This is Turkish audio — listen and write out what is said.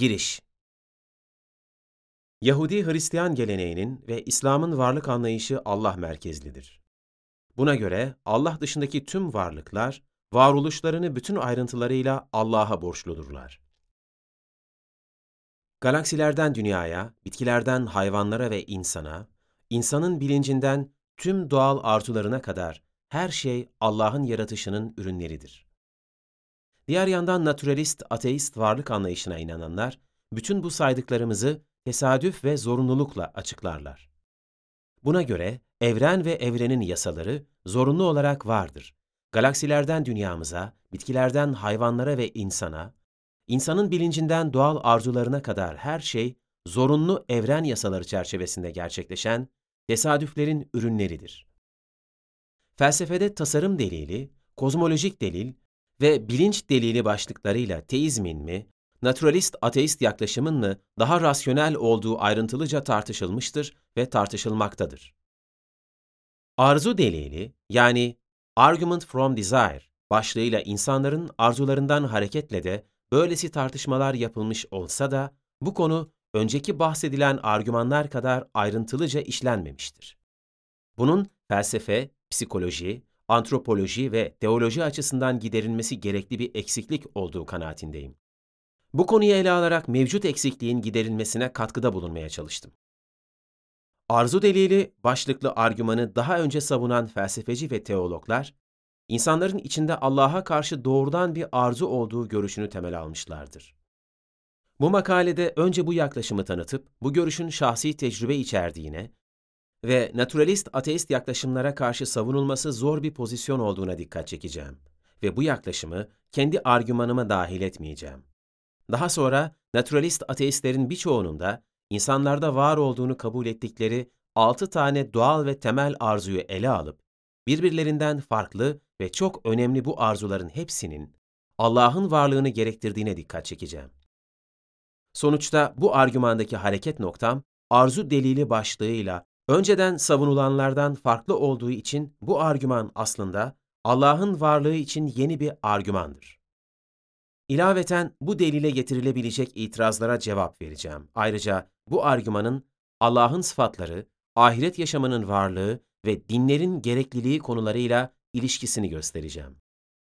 Giriş Yahudi-Hristiyan geleneğinin ve İslam'ın varlık anlayışı Allah merkezlidir. Buna göre Allah dışındaki tüm varlıklar, varoluşlarını bütün ayrıntılarıyla Allah'a borçludurlar. Galaksilerden dünyaya, bitkilerden hayvanlara ve insana, insanın bilincinden tüm doğal arzularına kadar her şey Allah'ın yaratışının ürünleridir. Diğer yandan naturalist, ateist varlık anlayışına inananlar, bütün bu saydıklarımızı tesadüf ve zorunlulukla açıklarlar. Buna göre evren ve evrenin yasaları zorunlu olarak vardır. Galaksilerden dünyamıza, bitkilerden hayvanlara ve insana, insanın bilincinden doğal arzularına kadar her şey zorunlu evren yasaları çerçevesinde gerçekleşen tesadüflerin ürünleridir. Felsefede tasarım delili, kozmolojik delil ve bilinç delili başlıklarıyla teizmin mi, naturalist ateist yaklaşımın mı daha rasyonel olduğu ayrıntılıca tartışılmıştır ve tartışılmaktadır. Arzu delili yani Argument from Desire başlığıyla insanların arzularından hareketle de böylesi tartışmalar yapılmış olsa da bu konu önceki bahsedilen argümanlar kadar ayrıntılıca işlenmemiştir. Bunun felsefe, psikoloji, antropoloji ve teoloji açısından giderilmesi gerekli bir eksiklik olduğu kanaatindeyim. Bu konuyu ele alarak mevcut eksikliğin giderilmesine katkıda bulunmaya çalıştım. Arzu delili başlıklı argümanı daha önce savunan felsefeci ve teologlar, insanların içinde Allah'a karşı doğrudan bir arzu olduğu görüşünü temel almışlardır. Bu makalede önce bu yaklaşımı tanıtıp bu görüşün şahsi tecrübe içerdiğine ve naturalist ateist yaklaşımlara karşı savunulması zor bir pozisyon olduğuna dikkat çekeceğim ve bu yaklaşımı kendi argümanıma dahil etmeyeceğim. Daha sonra naturalist ateistlerin birçoğunun da insanlarda var olduğunu kabul ettikleri altı tane doğal ve temel arzuyu ele alıp birbirlerinden farklı ve çok önemli bu arzuların hepsinin Allah'ın varlığını gerektirdiğine dikkat çekeceğim. Sonuçta bu argümandaki hareket noktam arzu delili başlığıyla önceden savunulanlardan farklı olduğu için bu argüman aslında Allah'ın varlığı için yeni bir argümandır. İlaveten bu delile getirilebilecek itirazlara cevap vereceğim. Ayrıca bu argümanın Allah'ın sıfatları, ahiret yaşamının varlığı ve dinlerin gerekliliği konularıyla ilişkisini göstereceğim.